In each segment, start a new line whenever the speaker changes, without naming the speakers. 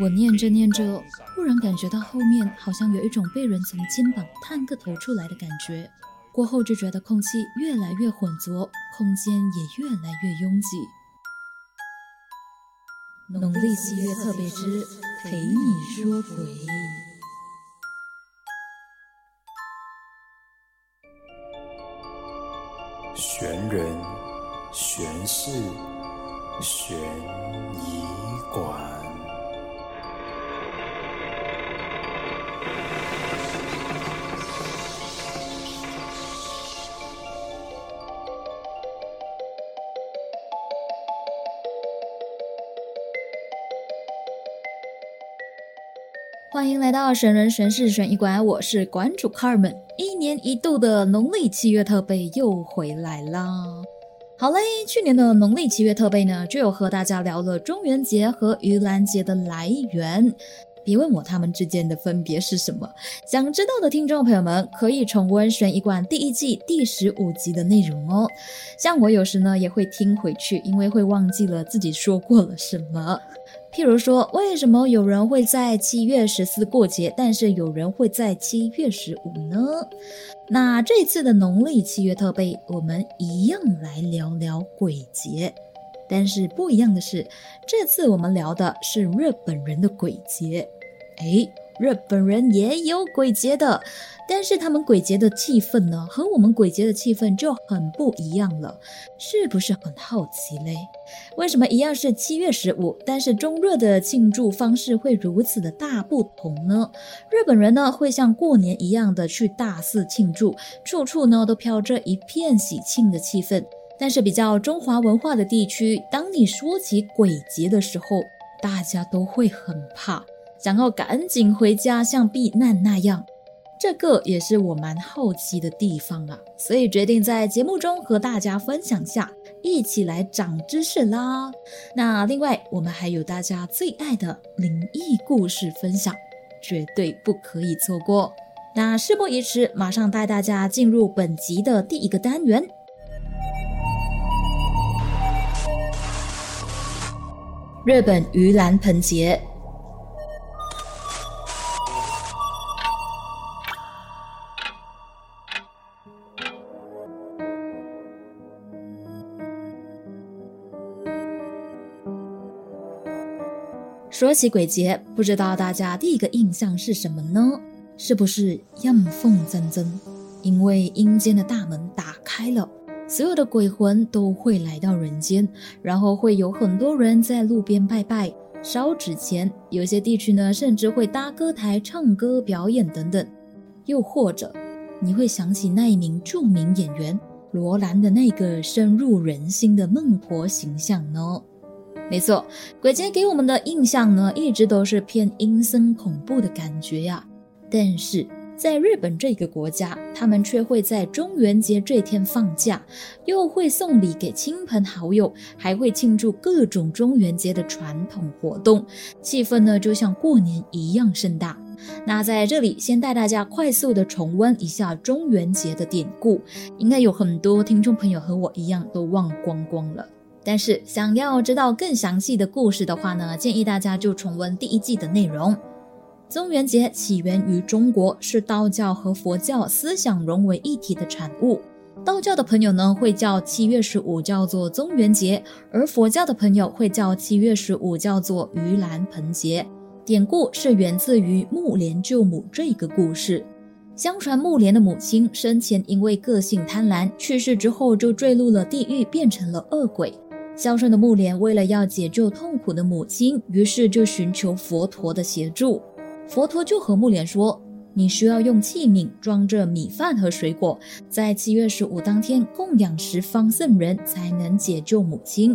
我念着念着，忽然感觉到后面好像有一种被人从肩膀探个头出来的感觉。过后就觉得空气越来越浑浊，空间也越来越拥挤。农历七月特别之陪你说鬼，
玄人、玄事、悬疑馆。
欢迎来到神人玄事悬疑馆，我是馆主 Carmen。一年一度的农历七月特备又回来啦。好嘞，去年的农历七月特备呢，就有和大家聊了中元节和盂兰节的来源。别问我他们之间的分别是什么，想知道的听众朋友们可以重温悬疑馆第一季第十五集的内容哦。像我有时呢也会听回去，因为会忘记了自己说过了什么。譬如说，为什么有人会在七月十四过节，但是有人会在七月十五呢？那这次的农历七月特备，我们一样来聊聊鬼节，但是不一样的是，这次我们聊的是日本人的鬼节。哎，日本人也有鬼节的。但是他们鬼节的气氛呢，和我们鬼节的气氛就很不一样了，是不是很好奇嘞？为什么一样是七月十五，但是中日的庆祝方式会如此的大不同呢？日本人呢会像过年一样的去大肆庆祝，处处呢都飘着一片喜庆的气氛。但是比较中华文化的地区，当你说起鬼节的时候，大家都会很怕，想要赶紧回家，像避难那样。这个也是我蛮好奇的地方啊，所以决定在节目中和大家分享下，一起来长知识啦。那另外，我们还有大家最爱的灵异故事分享，绝对不可以错过。那事不宜迟，马上带大家进入本集的第一个单元——日本盂兰盆节。起鬼节，不知道大家第一个印象是什么呢？是不是阴风阵阵？因为阴间的大门打开了，所有的鬼魂都会来到人间，然后会有很多人在路边拜拜、烧纸钱，有些地区呢甚至会搭歌台唱歌表演等等。又或者，你会想起那一名著名演员罗兰的。那个深入人心的。孟婆形象呢？没错，鬼节给我们的印象呢，一直都是偏阴森恐怖的感觉呀。但是在日本这个国家，他们却会在中元节这天放假，又会送礼给亲朋好友，还会庆祝各种中元节的传统活动，气氛呢就像过年一样盛大。那在这里，先带大家快速的重温一下中元节的典故，应该有很多听众朋友和我一样都忘光光了。但是想要知道更详细的故事的话呢，建议大家就重温第一季的内容。中元节起源于中国，是道教和佛教思想融为一体的产物。道教的朋友呢会叫七月十五叫做中元节，而佛教的朋友会叫七月十五叫做盂兰盆节。典故是源自于木莲救母这个故事。相传木莲的母亲生前因为个性贪婪，去世之后就坠入了地狱，变成了恶鬼。孝顺的木莲为了要解救痛苦的母亲，于是就寻求佛陀的协助。佛陀就和木莲说：“你需要用器皿装着米饭和水果，在七月十五当天供养十方圣人，才能解救母亲。”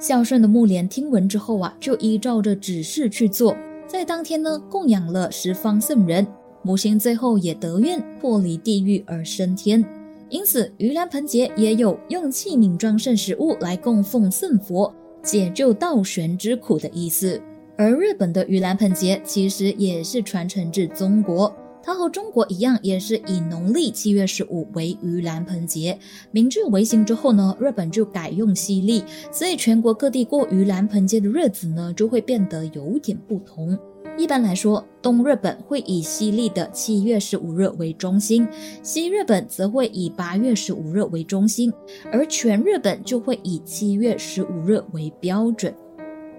孝顺的木莲听闻之后啊，就依照着指示去做，在当天呢供养了十方圣人，母亲最后也得愿脱离地狱而升天。因此，盂兰盆节也有用器皿装盛食物来供奉圣佛、解救道玄之苦的意思。而日本的盂兰盆节其实也是传承至中国，它和中国一样，也是以农历七月十五为盂兰盆节。明治维新之后呢，日本就改用西历，所以全国各地过盂兰盆节的日子呢，就会变得有点不同。一般来说，东日本会以西历的七月十五日为中心，西日本则会以八月十五日为中心，而全日本就会以七月十五日为标准。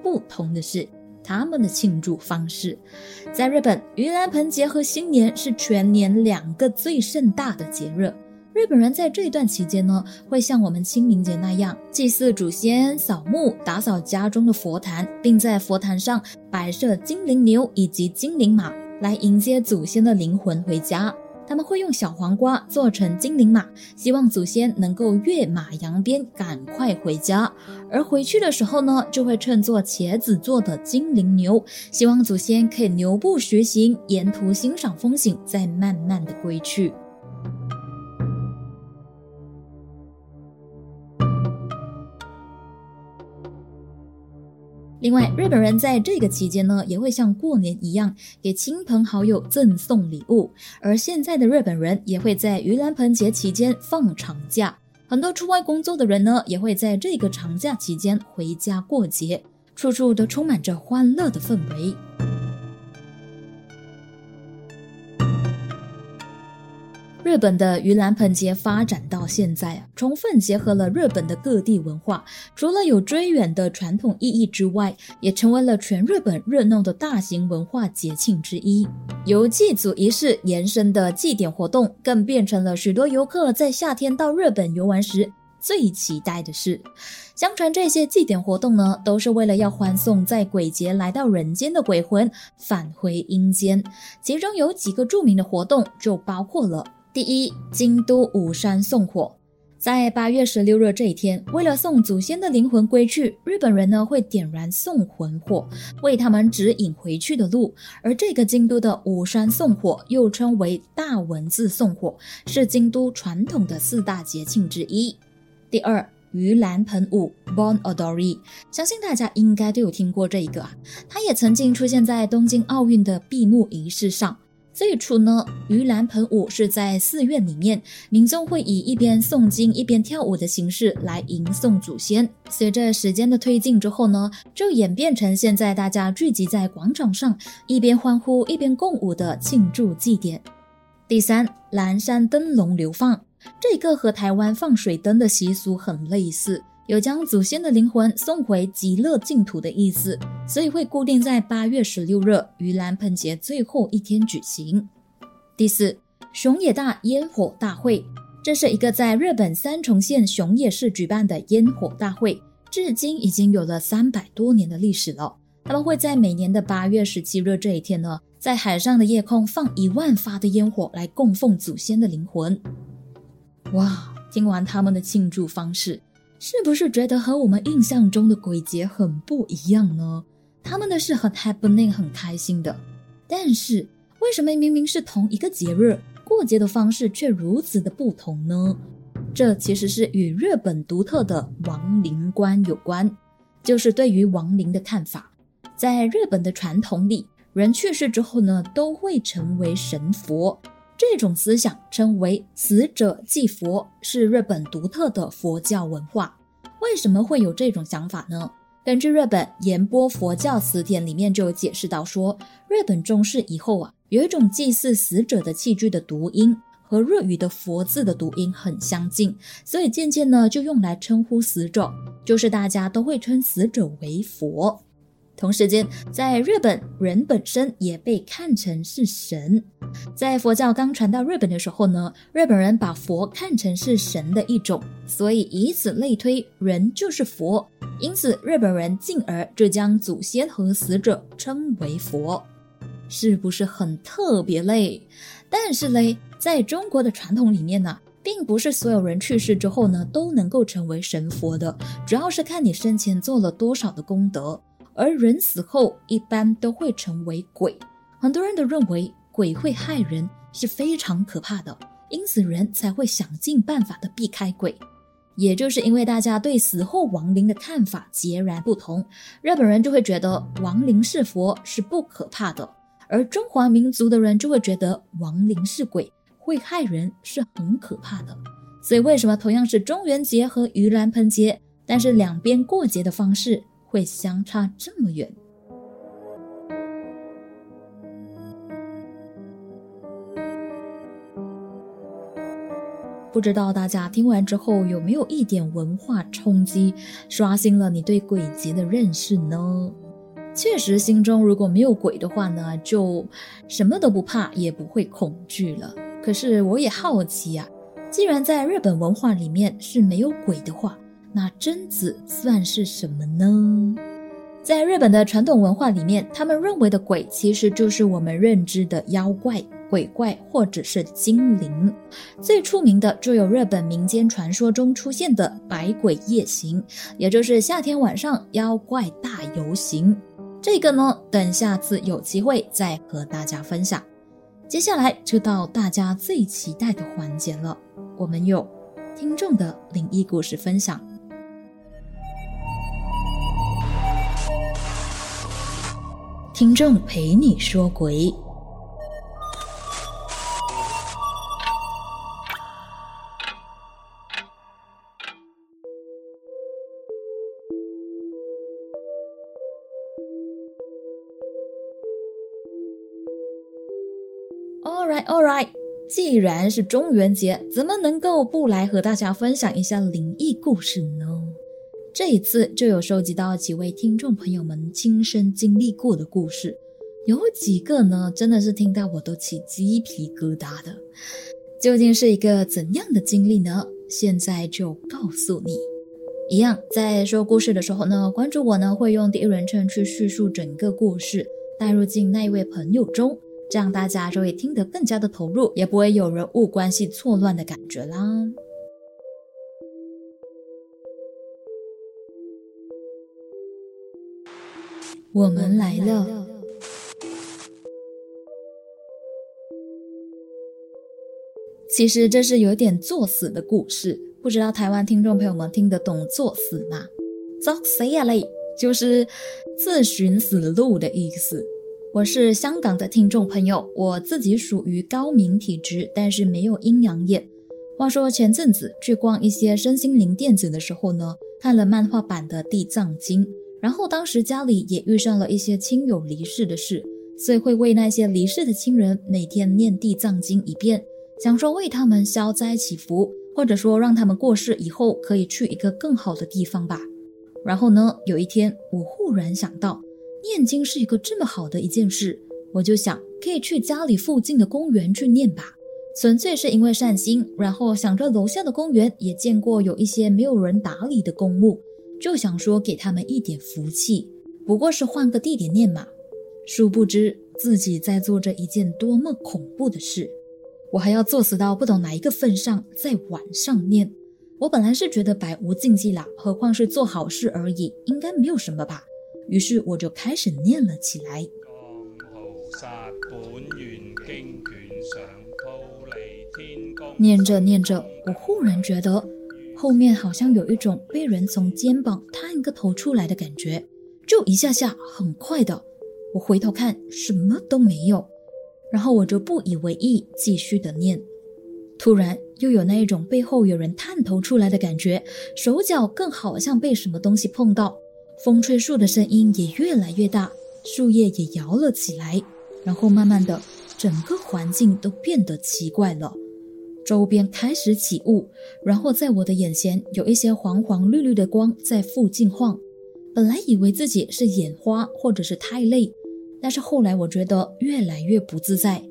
不同的是。他们的庆祝方式，在日本，盂兰盆节和新年是全年两个最盛大的节日。日本人在这段期间呢，会像我们清明节那样祭祀祖先、扫墓、打扫家中的佛坛，并在佛坛上摆设精灵牛以及精灵马，来迎接祖先的灵魂回家。他们会用小黄瓜做成精灵马，希望祖先能够跃马扬鞭，赶快回家。而回去的时候呢，就会乘坐茄子做的精灵牛，希望祖先可以牛步徐行，沿途欣赏风景，再慢慢的归去。另外，日本人在这个期间呢，也会像过年一样给亲朋好友赠送礼物。而现在的日本人也会在盂兰盆节期间放长假，很多出外工作的人呢，也会在这个长假期间回家过节，处处都充满着欢乐的氛围。日本的盂兰盆节发展到现在啊，充分结合了日本的各地文化，除了有追远的传统意义之外，也成为了全日本热闹的大型文化节庆之一。由祭祖仪式延伸的祭典活动，更变成了许多游客在夏天到日本游玩时最期待的事。相传这些祭典活动呢，都是为了要欢送在鬼节来到人间的鬼魂返回阴间。其中有几个著名的活动，就包括了。第一，京都五山送火，在八月十六日这一天，为了送祖先的灵魂归去，日本人呢会点燃送魂火，为他们指引回去的路。而这个京都的五山送火，又称为大文字送火，是京都传统的四大节庆之一。第二，盂兰盆舞 （Bon Odori），相信大家应该都有听过这一个啊，它也曾经出现在东京奥运的闭幕仪式上。最初呢，盂兰盆舞是在寺院里面，民众会以一边诵经一边跳舞的形式来迎送祖先。随着时间的推进之后呢，就演变成现在大家聚集在广场上，一边欢呼一边共舞的庆祝祭典。第三，蓝山灯笼流放，这个和台湾放水灯的习俗很类似。有将祖先的灵魂送回极乐净土的意思，所以会固定在八月十六日盂兰盆节最后一天举行。第四，熊野大烟火大会，这是一个在日本三重县熊野市举办的烟火大会，至今已经有了三百多年的历史了。他们会在每年的八月十七日这一天呢，在海上的夜空放一万发的烟火来供奉祖先的灵魂。哇，听完他们的庆祝方式。是不是觉得和我们印象中的鬼节很不一样呢？他们的是很 happening 很开心的，但是为什么明明是同一个节日，过节的方式却如此的不同呢？这其实是与日本独特的亡灵观有关，就是对于亡灵的看法。在日本的传统里，人去世之后呢，都会成为神佛。这种思想称为“死者即佛”，是日本独特的佛教文化。为什么会有这种想法呢？根据日本言波佛教词典里面就有解释到说，日本中世以后啊，有一种祭祀死者的器具的读音和日语的“佛”字的读音很相近，所以渐渐呢就用来称呼死者，就是大家都会称死者为佛。同时间，在日本人本身也被看成是神。在佛教刚传到日本的时候呢，日本人把佛看成是神的一种，所以以此类推，人就是佛。因此，日本人进而就将祖先和死者称为佛，是不是很特别嘞？但是嘞，在中国的传统里面呢，并不是所有人去世之后呢都能够成为神佛的，主要是看你生前做了多少的功德。而人死后一般都会成为鬼，很多人都认为鬼会害人，是非常可怕的，因此人才会想尽办法的避开鬼。也就是因为大家对死后亡灵的看法截然不同，日本人就会觉得亡灵是佛是不可怕的，而中华民族的人就会觉得亡灵是鬼，会害人，是很可怕的。所以为什么同样是中元节和盂兰盆节，但是两边过节的方式会相差这么远？不知道大家听完之后有没有一点文化冲击，刷新了你对鬼节的认识呢？确实，心中如果没有鬼的话呢，就什么都不怕，也不会恐惧了。可是我也好奇啊，既然在日本文化里面是没有鬼的话，那贞子算是什么呢？在日本的传统文化里面，他们认为的鬼其实就是我们认知的妖怪。鬼怪或者是精灵，最出名的就有日本民间传说中出现的百鬼夜行，也就是夏天晚上妖怪大游行。这个呢，等下次有机会再和大家分享。接下来就到大家最期待的环节了，我们有听众的灵异故事分享，听众陪你说鬼。All right, all right 既然是中元节，怎么能够不来和大家分享一下灵异故事呢？这一次就有收集到几位听众朋友们亲身经历过的故事，有几个呢，真的是听到我都起鸡皮疙瘩的。究竟是一个怎样的经历呢？现在就告诉你。一样，在说故事的时候呢，关注我呢，会用第一人称去叙述整个故事，带入进那一位朋友中。这样大家就会听得更加的投入，也不会有人物关系错乱的感觉啦。我们来了。其实这是有点作死的故事，不知道台湾听众朋友们听得懂作死吗？作死呀嘞，就是自寻死路的意思。我是香港的听众朋友，我自己属于高敏体质，但是没有阴阳眼。话说前阵子去逛一些身心灵店子的时候呢，看了漫画版的《地藏经》，然后当时家里也遇上了一些亲友离世的事，所以会为那些离世的亲人每天念《地藏经》一遍，想说为他们消灾祈福，或者说让他们过世以后可以去一个更好的地方吧。然后呢，有一天我忽然想到。念经是一个这么好的一件事，我就想可以去家里附近的公园去念吧，纯粹是因为善心。然后想着楼下的公园也见过有一些没有人打理的公墓，就想说给他们一点福气，不过是换个地点念嘛。殊不知自己在做着一件多么恐怖的事，我还要作死到不懂哪一个份上，在晚上念。我本来是觉得百无禁忌啦，何况是做好事而已，应该没有什么吧。于是我就开始念了起来。念着念着，我忽然觉得后面好像有一种被人从肩膀探一个头出来的感觉，就一下下很快的。我回头看，什么都没有，然后我就不以为意，继续的念。突然又有那一种背后有人探头出来的感觉，手脚更好像被什么东西碰到。风吹树的声音也越来越大，树叶也摇了起来，然后慢慢的，整个环境都变得奇怪了。周边开始起雾，然后在我的眼前有一些黄黄绿绿的光在附近晃。本来以为自己是眼花或者是太累，但是后来我觉得越来越不自在。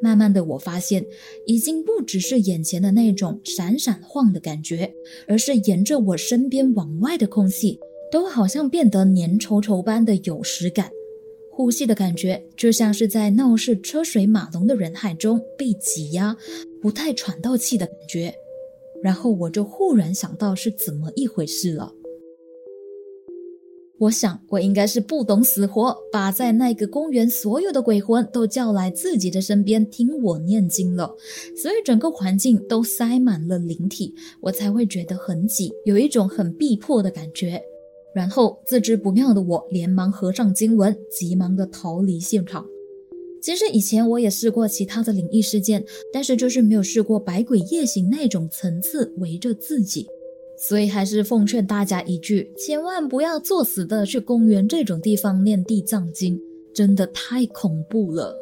慢慢的，我发现已经不只是眼前的那种闪闪晃的感觉，而是沿着我身边往外的空气。都好像变得粘稠稠般的有实感，呼吸的感觉就像是在闹市车水马龙的人海中被挤压，不太喘到气的感觉。然后我就忽然想到是怎么一回事了。我想我应该是不懂死活，把在那个公园所有的鬼魂都叫来自己的身边听我念经了，所以整个环境都塞满了灵体，我才会觉得很挤，有一种很逼迫的感觉。然后自知不妙的我，连忙合上经文，急忙的逃离现场。其实以前我也试过其他的灵异事件，但是就是没有试过百鬼夜行那种层次围着自己。所以还是奉劝大家一句：千万不要作死的去公园这种地方念地藏经，真的太恐怖了。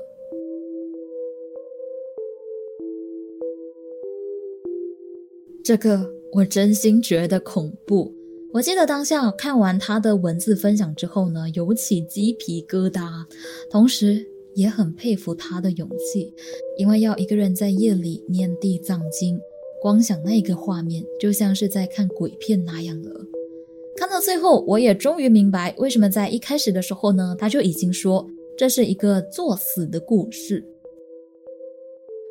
这个我真心觉得恐怖。我记得当下看完他的文字分享之后呢，有起鸡皮疙瘩，同时也很佩服他的勇气，因为要一个人在夜里念地藏经，光想那个画面就像是在看鬼片那样了。看到最后，我也终于明白为什么在一开始的时候呢，他就已经说这是一个作死的故事。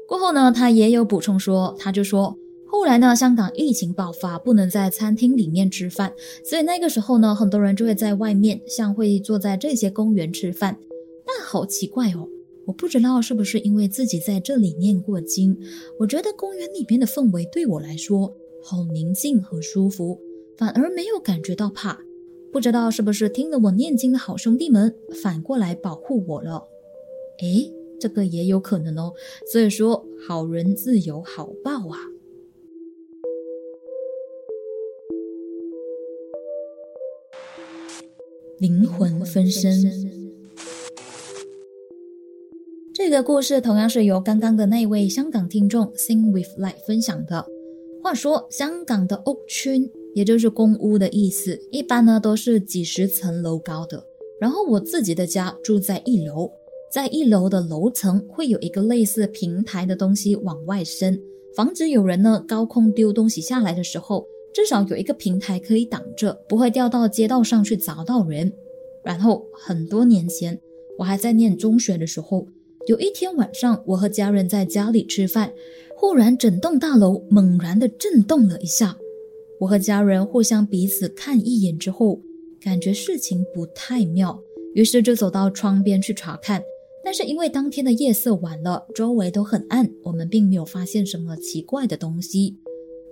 过后呢，他也有补充说，他就说。后来呢，香港疫情爆发，不能在餐厅里面吃饭，所以那个时候呢，很多人就会在外面，像会坐在这些公园吃饭。但好奇怪哦，我不知道是不是因为自己在这里念过经，我觉得公园里面的氛围对我来说好宁静和舒服，反而没有感觉到怕。不知道是不是听了我念经的好兄弟们反过来保护我了？诶，这个也有可能哦。所以说，好人自有好报啊。灵魂分身，个故事同样是由刚刚的那位香港听众 Sing with Light 分享的。话说，香港的屋村，也就是公屋的意思，一般呢都是几十层楼高的。然后我自己的家住在一楼，在一楼的楼层会有一个类似平台的东西往外伸，防止有人呢高空丢东西下来的时候。至少有一个平台可以挡着，不会掉到街道上去砸到人。然后很多年前，我还在念中学的时候，有一天晚上，我和家人在家里吃饭，忽然整栋大楼猛然的震动了一下。我和家人互相彼此看一眼之后，感觉事情不太妙，于是就走到窗边去查看。但是因为当天的夜色晚了，周围都很暗，我们并没有发现什么奇怪的东西。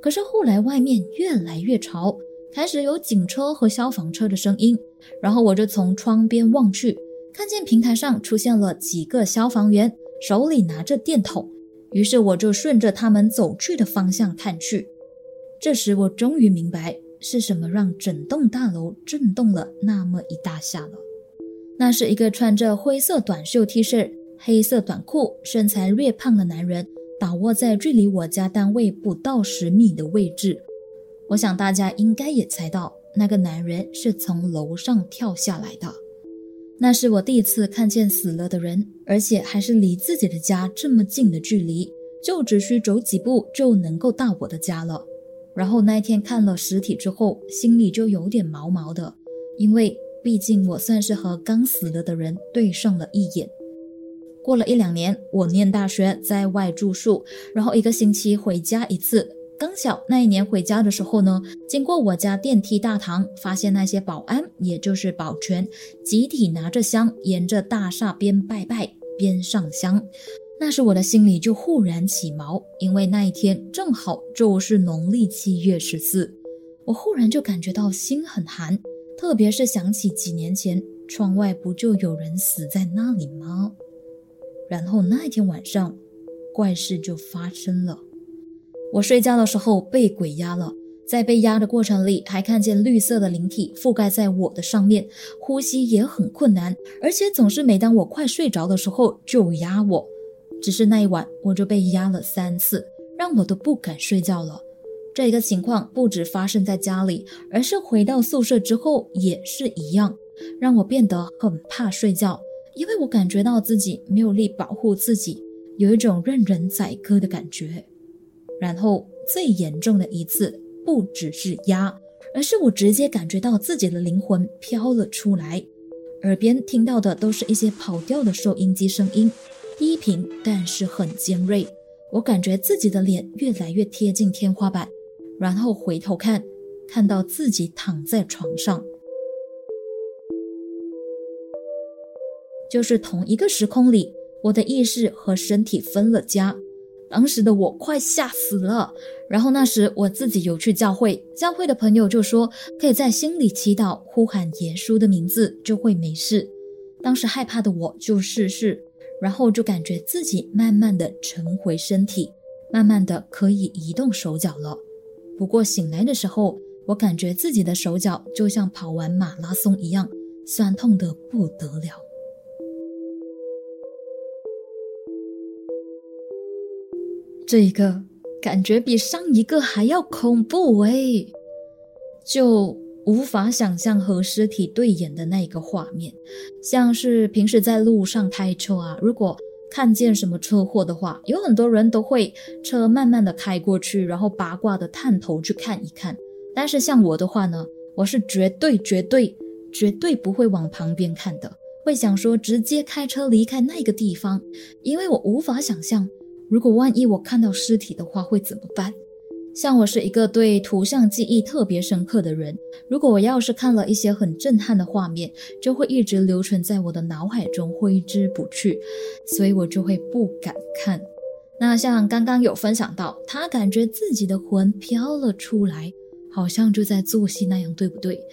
可是后来外面越来越吵，开始有警车和消防车的声音，然后我就从窗边望去，看见平台上出现了几个消防员，手里拿着电筒。于是我就顺着他们走去的方向看去。这时我终于明白是什么让整栋大楼震动了那么一大下了。那是一个穿着灰色短袖 T 恤、黑色短裤、身材略胖的男人。倒卧在距离我家单位不到十米的位置，我想大家应该也猜到，那个男人是从楼上跳下来的。那是我第一次看见死了的人，而且还是离自己的家这么近的距离，就只需走几步就能够到我的家了。然后那一天看了尸体之后，心里就有点毛毛的，因为毕竟我算是和刚死了的人对上了一眼。过了一两年，我念大学，在外住宿，然后一个星期回家一次。刚巧那一年回家的时候呢，经过我家电梯大堂，发现那些保安，也就是保全，集体拿着香，沿着大厦边拜拜边上香。那时我的心里就忽然起毛，因为那一天正好就是农历七月十四，我忽然就感觉到心很寒，特别是想起几年前窗外不就有人死在那里吗？然后那一天晚上，怪事就发生了。我睡觉的时候被鬼压了，在被压的过程里，还看见绿色的灵体覆盖在我的上面，呼吸也很困难，而且总是每当我快睡着的时候就压我。只是那一晚我就被压了三次，让我都不敢睡觉了。这个情况不止发生在家里，而是回到宿舍之后也是一样，让我变得很怕睡觉。因为我感觉到自己没有力保护自己，有一种任人宰割的感觉。然后最严重的一次，不只是压，而是我直接感觉到自己的灵魂飘了出来，耳边听到的都是一些跑调的收音机声音，低频但是很尖锐。我感觉自己的脸越来越贴近天花板，然后回头看，看到自己躺在床上。就是同一个时空里，我的意识和身体分了家。当时的我快吓死了。然后那时我自己有去教会，教会的朋友就说可以在心里祈祷，呼喊耶稣的名字就会没事。当时害怕的我就试试，然后就感觉自己慢慢的沉回身体，慢慢的可以移动手脚了。不过醒来的时候，我感觉自己的手脚就像跑完马拉松一样，酸痛的不得了。这一个感觉比上一个还要恐怖诶，就无法想象和尸体对眼的那个画面，像是平时在路上开车啊，如果看见什么车祸的话，有很多人都会车慢慢的开过去，然后八卦的探头去看一看。但是像我的话呢，我是绝对绝对绝对不会往旁边看的，会想说直接开车离开那个地方，因为我无法想象。如果万一我看到尸体的话会怎么办？像我是一个对图像记忆特别深刻的人，如果我要是看了一些很震撼的画面，就会一直留存在我的脑海中挥之不去，所以我就会不敢看。那像刚刚有分享到，他感觉自己的魂飘了出来，好像就在做戏那样，对不对？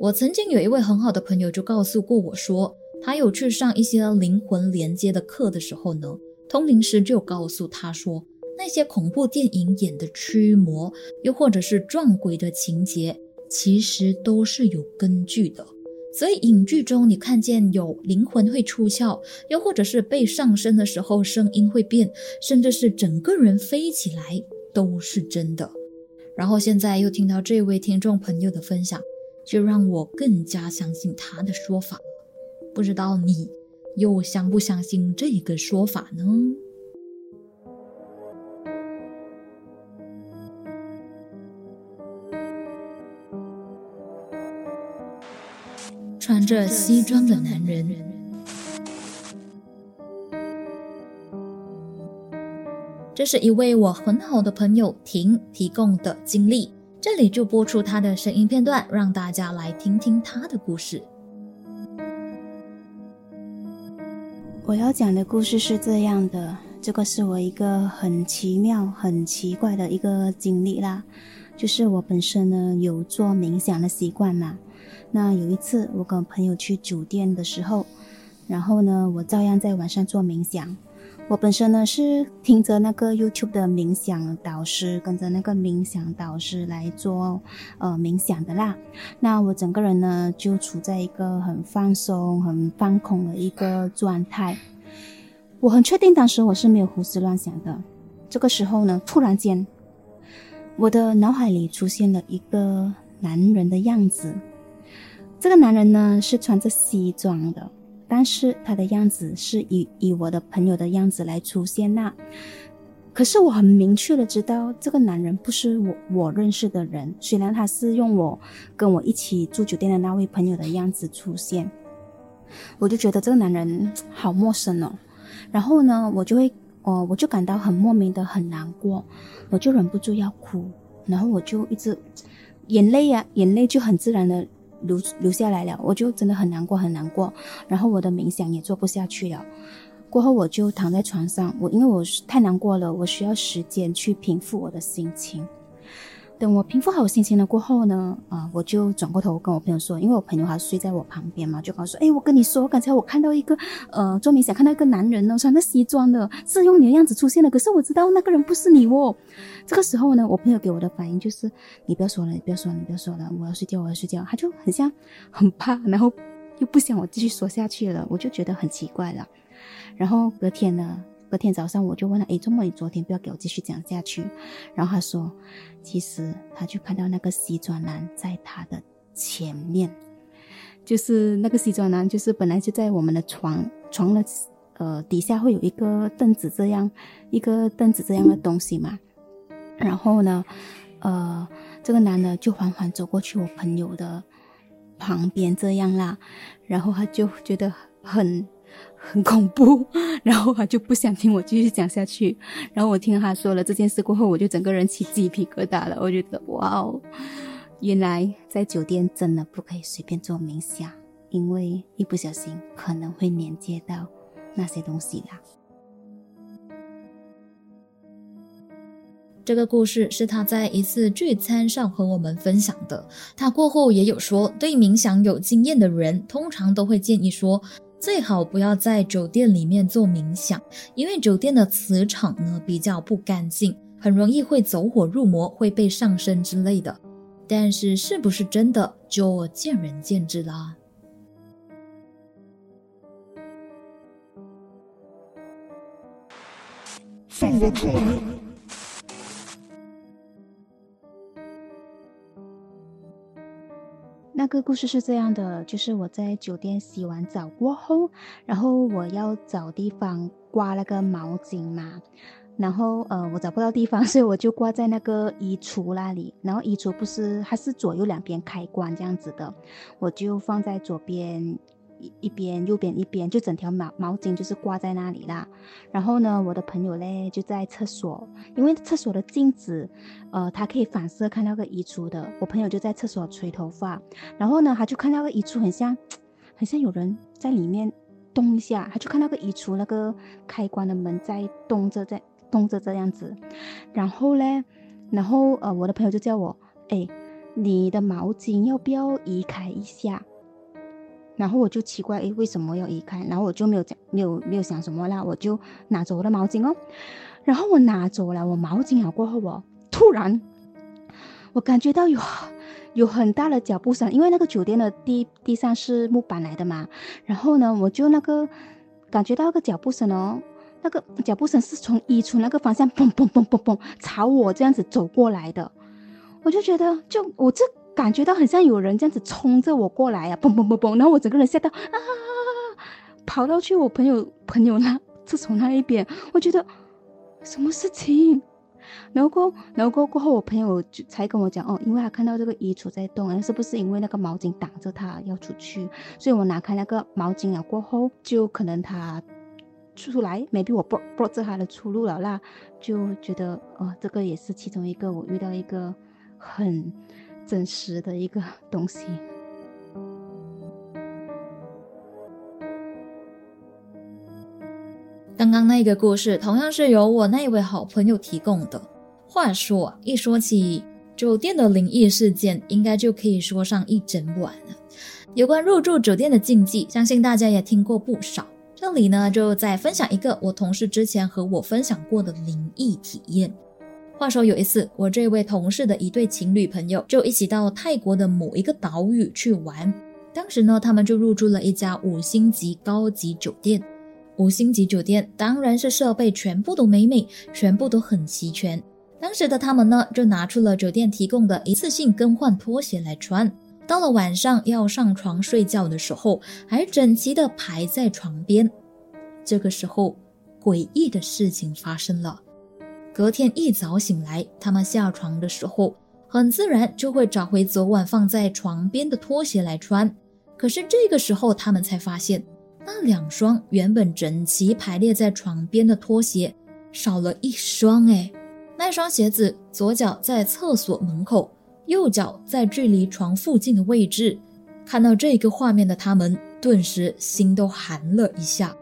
我曾经有一位很好的朋友就告诉过我说，他有去上一些灵魂连接的课的时候呢。通灵师就告诉他说，那些恐怖电影演的驱魔，又或者是撞鬼的情节，其实都是有根据的。所以影剧中你看见有灵魂会出窍，又或者是被上身的时候声音会变，甚至是整个人飞起来，都是真的。然后现在又听到这位听众朋友的分享，就让我更加相信他的说法。不知道你？又相不相信这个说法呢？穿着西装的男人，这是一位我很好的朋友婷提供的经历，这里就播出他的声音片段，让大家来听听他的故事。
我要讲的故事是这样的，这个是我一个很奇妙、很奇怪的一个经历啦。就是我本身呢有做冥想的习惯嘛，那有一次我跟朋友去酒店的时候，然后呢我照样在晚上做冥想。我本身呢是听着那个 YouTube 的冥想导师，跟着那个冥想导师来做呃冥想的啦。那我整个人呢就处在一个很放松、很放空的一个状态。我很确定当时我是没有胡思乱想的。这个时候呢，突然间，我的脑海里出现了一个男人的样子。这个男人呢是穿着西装的。但是他的样子是以以我的朋友的样子来出现那，可是我很明确的知道这个男人不是我我认识的人，虽然他是用我跟我一起住酒店的那位朋友的样子出现，我就觉得这个男人好陌生哦。然后呢，我就会哦，我就感到很莫名的很难过，我就忍不住要哭，然后我就一直眼泪呀，眼泪就很自然的。留留下来了，我就真的很难过，很难过。然后我的冥想也做不下去了。过后我就躺在床上，我因为我太难过了，我需要时间去平复我的心情。等我平复好心情了过后呢，啊，我就转过头跟我朋友说，因为我朋友他睡在我旁边嘛，就跟我说，哎，我跟你说，刚才我看到一个，呃，做冥想看到一个男人呢，穿着西装的，是用你的样子出现的，可是我知道那个人不是你哦。这个时候呢，我朋友给我的反应就是，你不要说了，你不要说了，你不要说了，我要睡觉，我要睡觉。他就很像很怕，然后又不想我继续说下去了，我就觉得很奇怪了。然后隔天呢？隔天早上我就问他：“哎，周末你昨天不要给我继续讲下去？”然后他说：“其实他就看到那个西装男在他的前面，就是那个西装男，就是本来就在我们的床床的呃底下会有一个凳子这样一个凳子这样的东西嘛。然后呢，呃，这个男的就缓缓走过去我朋友的旁边这样啦，然后他就觉得很。”很恐怖，然后他就不想听我继续讲下去。然后我听他说了这件事过后，我就整个人起鸡皮疙瘩了。我觉得哇哦，原来在酒店真的不可以随便做冥想，因为一不小心可能会连接到那些东西啦。
这个故事是他在一次聚餐上和我们分享的。他过后也有说，对冥想有经验的人通常都会建议说。最好不要在酒店里面做冥想，因为酒店的磁场呢比较不干净，很容易会走火入魔，会被上身之类的。但是是不是真的，就见仁见智啦。
那个故事是这样的，就是我在酒店洗完澡过后，然后我要找地方挂那个毛巾嘛，然后呃我找不到地方，所以我就挂在那个衣橱那里，然后衣橱不是它是左右两边开关这样子的，我就放在左边。一边右边一边，就整条毛毛巾就是挂在那里啦。然后呢，我的朋友嘞就在厕所，因为厕所的镜子，呃，它可以反射看到个衣橱的。我朋友就在厕所吹头发，然后呢，他就看到个衣橱很像，很像有人在里面动一下，他就看到个衣橱那个开关的门在动着，在动着这样子。然后嘞，然后呃，我的朋友就叫我，哎，你的毛巾要不要移开一下？然后我就奇怪，诶，为什么要移开？然后我就没有讲，没有没有想什么啦，我就拿走我的毛巾哦。然后我拿走了我毛巾了过后哦，突然我感觉到有有很大的脚步声，因为那个酒店的地地上是木板来的嘛。然后呢，我就那个感觉到那个脚步声哦，那个脚步声是从衣橱那个方向嘣嘣嘣嘣嘣朝我这样子走过来的。我就觉得，就我这。感觉到很像有人这样子冲着我过来啊，嘣嘣嘣嘣，然后我整个人吓到啊，跑到去我朋友朋友那厕所那一边，我觉得什么事情？然后过，然后过过后，我朋友就才跟我讲哦，因为他看到这个衣橱在动，是不是因为那个毛巾挡着他要出去？所以我拿开那个毛巾了过后，就可能他出来，maybe 我不不知他的出路了啦，就觉得哦，这个也是其中一个我遇到一个很。真实的一个东西。
刚刚那个故事同样是由我那一位好朋友提供的。话说，一说起酒店的灵异事件，应该就可以说上一整晚了。有关入住酒店的禁忌，相信大家也听过不少。这里呢，就再分享一个我同事之前和我分享过的灵异体验。话说有一次，我这位同事的一对情侣朋友就一起到泰国的某一个岛屿去玩。当时呢，他们就入住了一家五星级高级酒店。五星级酒店当然是设备全部都美美，全部都很齐全。当时的他们呢，就拿出了酒店提供的一次性更换拖鞋来穿。到了晚上要上床睡觉的时候，还整齐的排在床边。这个时候，诡异的事情发生了。隔天一早醒来，他们下床的时候，很自然就会找回昨晚放在床边的拖鞋来穿。可是这个时候，他们才发现，那两双原本整齐排列在床边的拖鞋少了一双。哎，那双鞋子左脚在厕所门口，右脚在距离床附近的位置。看到这个画面的他们，顿时心都寒了一下，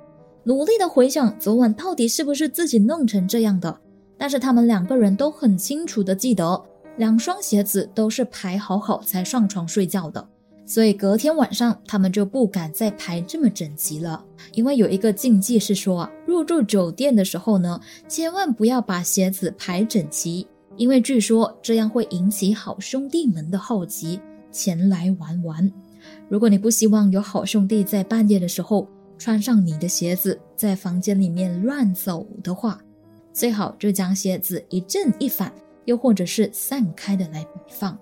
努力的回想昨晚到底是不是自己弄成这样的。但是他们两个人都很清楚的记得，两双鞋子都是排好好才上床睡觉的，所以隔天晚上他们就不敢再排这么整齐了。因为有一个禁忌是说，入住酒店的时候呢，千万不要把鞋子排整齐，因为据说这样会引起好兄弟们的好奇，前来玩玩。如果你不希望有好兄弟在半夜的时候穿上你的鞋子，在房间里面乱走的话，最好就将鞋子一正一反，又或者是散开的来摆放。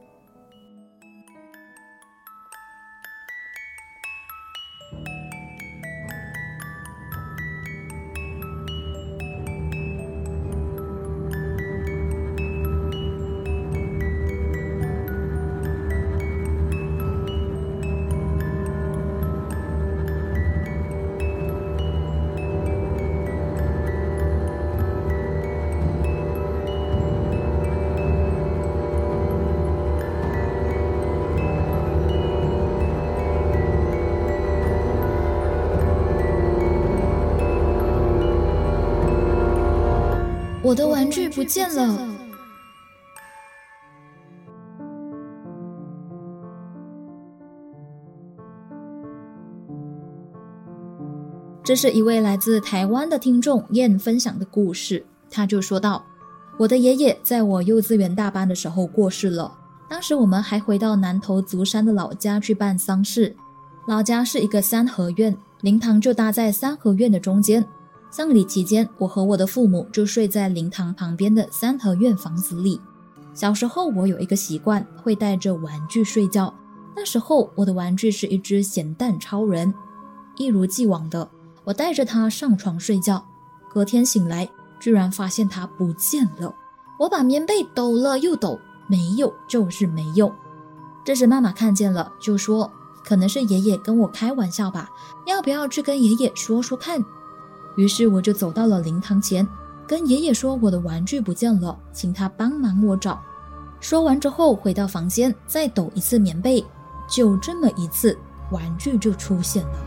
我的玩具不见了。这是一位来自台湾的听众燕分享的故事，他就说道：“我的爷爷在我幼稚园大班的时候过世了，当时我们还回到南投竹山的老家去办丧事。老家是一个三合院，灵堂就搭在三合院的中间。丧礼期间，我和我的父母就睡在灵堂旁边的三合院房子里。小时候，我有一个习惯，会带着玩具睡觉。那时候，我的玩具是一只咸蛋超人。一如既往的，我带着它上床睡觉。隔天醒来，居然发现它不见了。我把棉被抖了又抖，没有就是没有。这时妈妈看见了，就说：“可能是爷爷跟我开玩笑吧，要不要去跟爷爷说说看？”于是我就走到了灵堂前，跟爷爷说我的玩具不见了，请他帮忙我找。说完之后，回到房间再抖一次棉被，就这么一次，玩具就出现了。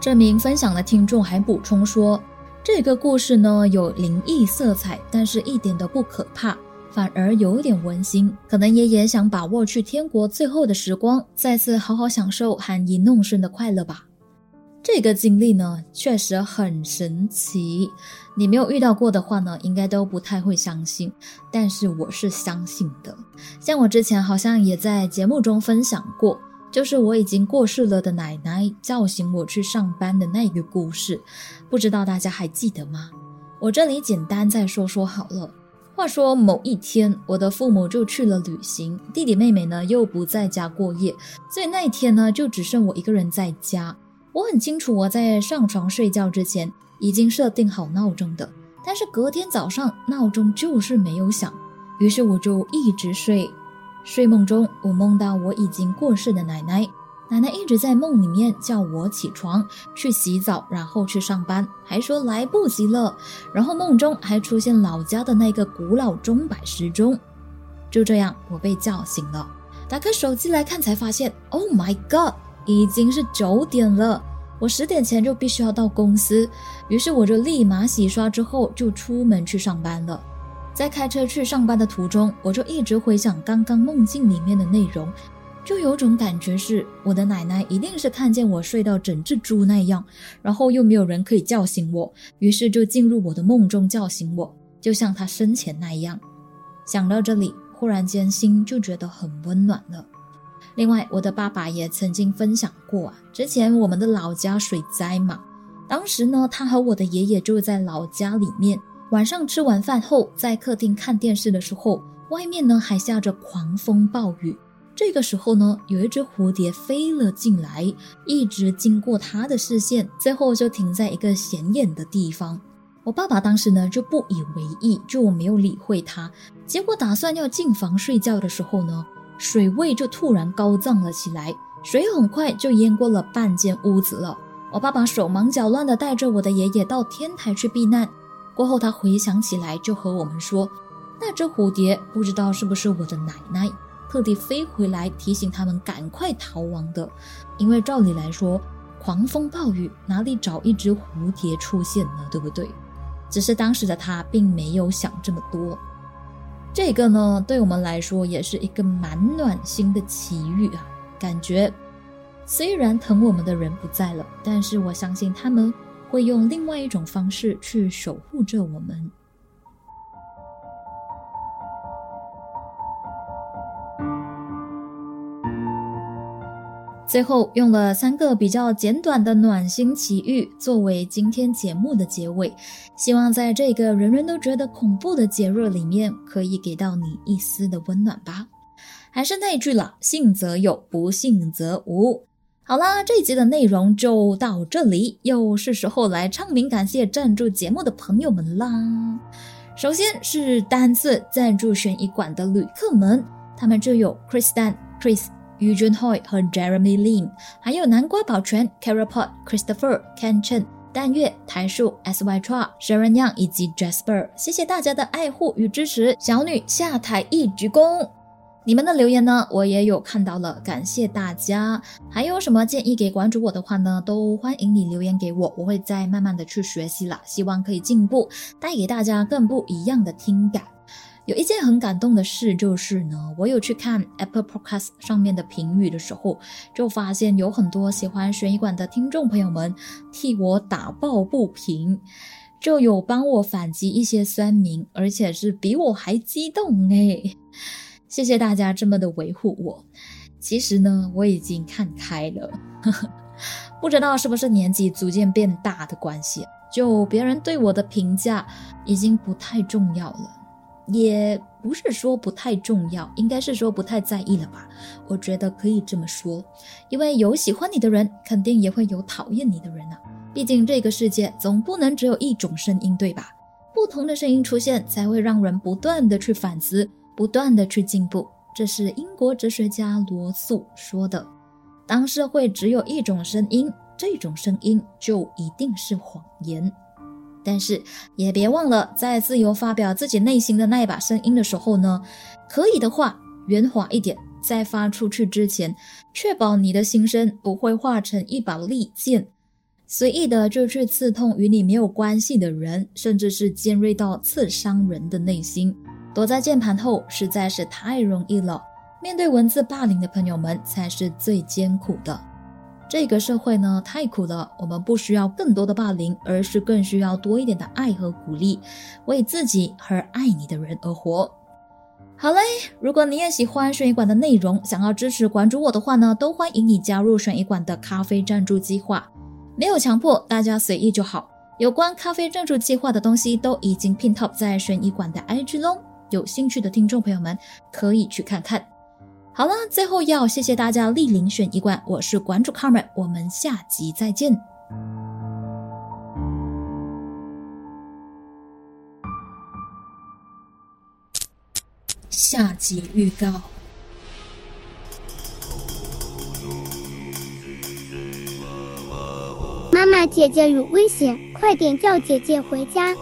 这名分享的听众还补充说，这个故事呢有灵异色彩，但是一点都不可怕。反而有点温馨，可能爷爷想把握去天国最后的时光，再次好好享受含饴弄孙的快乐吧。这个经历呢，确实很神奇。你没有遇到过的话呢，应该都不太会相信。但是我是相信的。像我之前好像也在节目中分享过，就是我已经过世了的奶奶叫醒我去上班的那个故事，不知道大家还记得吗？我这里简单再说说好了。话说某一天，我的父母就去了旅行，弟弟妹妹呢又不在家过夜，所以那一天呢就只剩我一个人在家。我很清楚我在上床睡觉之前已经设定好闹钟的，但是隔天早上闹钟就是没有响，于是我就一直睡。睡梦中，我梦到我已经过世的奶奶。奶奶一直在梦里面叫我起床去洗澡，然后去上班，还说来不及了。然后梦中还出现老家的那个古老钟摆时钟。就这样，我被叫醒了。打开手机来看，才发现，Oh my God，已经是九点了。我十点前就必须要到公司，于是我就立马洗刷之后就出门去上班了。在开车去上班的途中，我就一直回想刚刚梦境里面的内容。就有种感觉是，我的奶奶一定是看见我睡到整只猪那样，然后又没有人可以叫醒我，于是就进入我的梦中叫醒我，就像她生前那样。想到这里，忽然间心就觉得很温暖了。另外，我的爸爸也曾经分享过啊，之前我们的老家水灾嘛，当时呢，他和我的爷爷就在老家里面，晚上吃完饭后，在客厅看电视的时候，外面呢还下着狂风暴雨。这个时候呢，有一只蝴蝶飞了进来，一直经过他的视线，最后就停在一个显眼的地方。我爸爸当时呢就不以为意，就没有理会他。结果打算要进房睡觉的时候呢，水位就突然高涨了起来，水很快就淹过了半间屋子了。我爸爸手忙脚乱地带着我的爷爷到天台去避难。过后他回想起来，就和我们说，那只蝴蝶不知道是不是我的奶奶。特地飞回来提醒他们赶快逃亡的，因为照理来说，狂风暴雨哪里找一只蝴蝶出现呢？对不对？只是当时的他并没有想这么多。这个呢，对我们来说也是一个蛮暖心的奇遇啊。感觉虽然疼我们的人不在了，但是我相信他们会用另外一种方式去守护着我们。最后用了三个比较简短的暖心奇遇作为今天节目的结尾，希望在这个人人都觉得恐怖的节日里面，可以给到你一丝的温暖吧。还是那句了，信则有，不信则无。好啦，这一集的内容就到这里，又是时候来唱名感谢赞助节目的朋友们啦。首先是单次赞助悬疑馆的旅客们，他们就有 Chris Dan、Chris。于俊 Hoy 和 Jeremy Lim，还有南瓜保全 Carapot、Christopher、Ken Chen、淡月、台树、S Y Chua、Sharon Yang 以及 Jasper，谢谢大家的爱护与支持。小女下台一鞠躬，你们的留言呢，我也有看到了，感谢大家。还有什么建议给关注我的话呢，都欢迎你留言给我，我会再慢慢的去学习啦，希望可以进步，带给大家更不一样的听感。有一件很感动的事就是呢，我有去看 Apple Podcast 上面的评语的时候，就发现有很多喜欢悬疑馆的听众朋友们替我打抱不平，就有帮我反击一些酸民，而且是比我还激动诶。谢谢大家这么的维护我。其实呢，我已经看开了，不知道是不是年纪逐渐变大的关系，就别人对我的评价已经不太重要了。也不是说不太重要，应该是说不太在意了吧？我觉得可以这么说，因为有喜欢你的人，肯定也会有讨厌你的人啊。毕竟这个世界总不能只有一种声音，对吧？不同的声音出现，才会让人不断的去反思，不断的去进步。这是英国哲学家罗素说的。当社会只有一种声音，这种声音就一定是谎言。但是也别忘了，在自由发表自己内心的那一把声音的时候呢，可以的话圆滑一点，在发出去之前，确保你的心声不会化成一把利剑，随意的就去刺痛与你没有关系的人，甚至是尖锐到刺伤人的内心。躲在键盘后实在是太容易了，面对文字霸凌的朋友们才是最艰苦的。这个社会呢太苦了，我们不需要更多的霸凌，而是更需要多一点的爱和鼓励，为自己和爱你的人而活。好嘞，如果你也喜欢悬疑馆的内容，想要支持关注我的话呢，都欢迎你加入悬疑馆的咖啡赞助计划，没有强迫，大家随意就好。有关咖啡赞助计划的东西都已经拼 top 在悬疑馆的 IG 喽，有兴趣的听众朋友们可以去看看。好了，最后要谢谢大家莅临选一馆，我是馆主 Carmen，我们下集再见。下集预告：
妈妈，姐姐有危险，快点叫姐姐回家。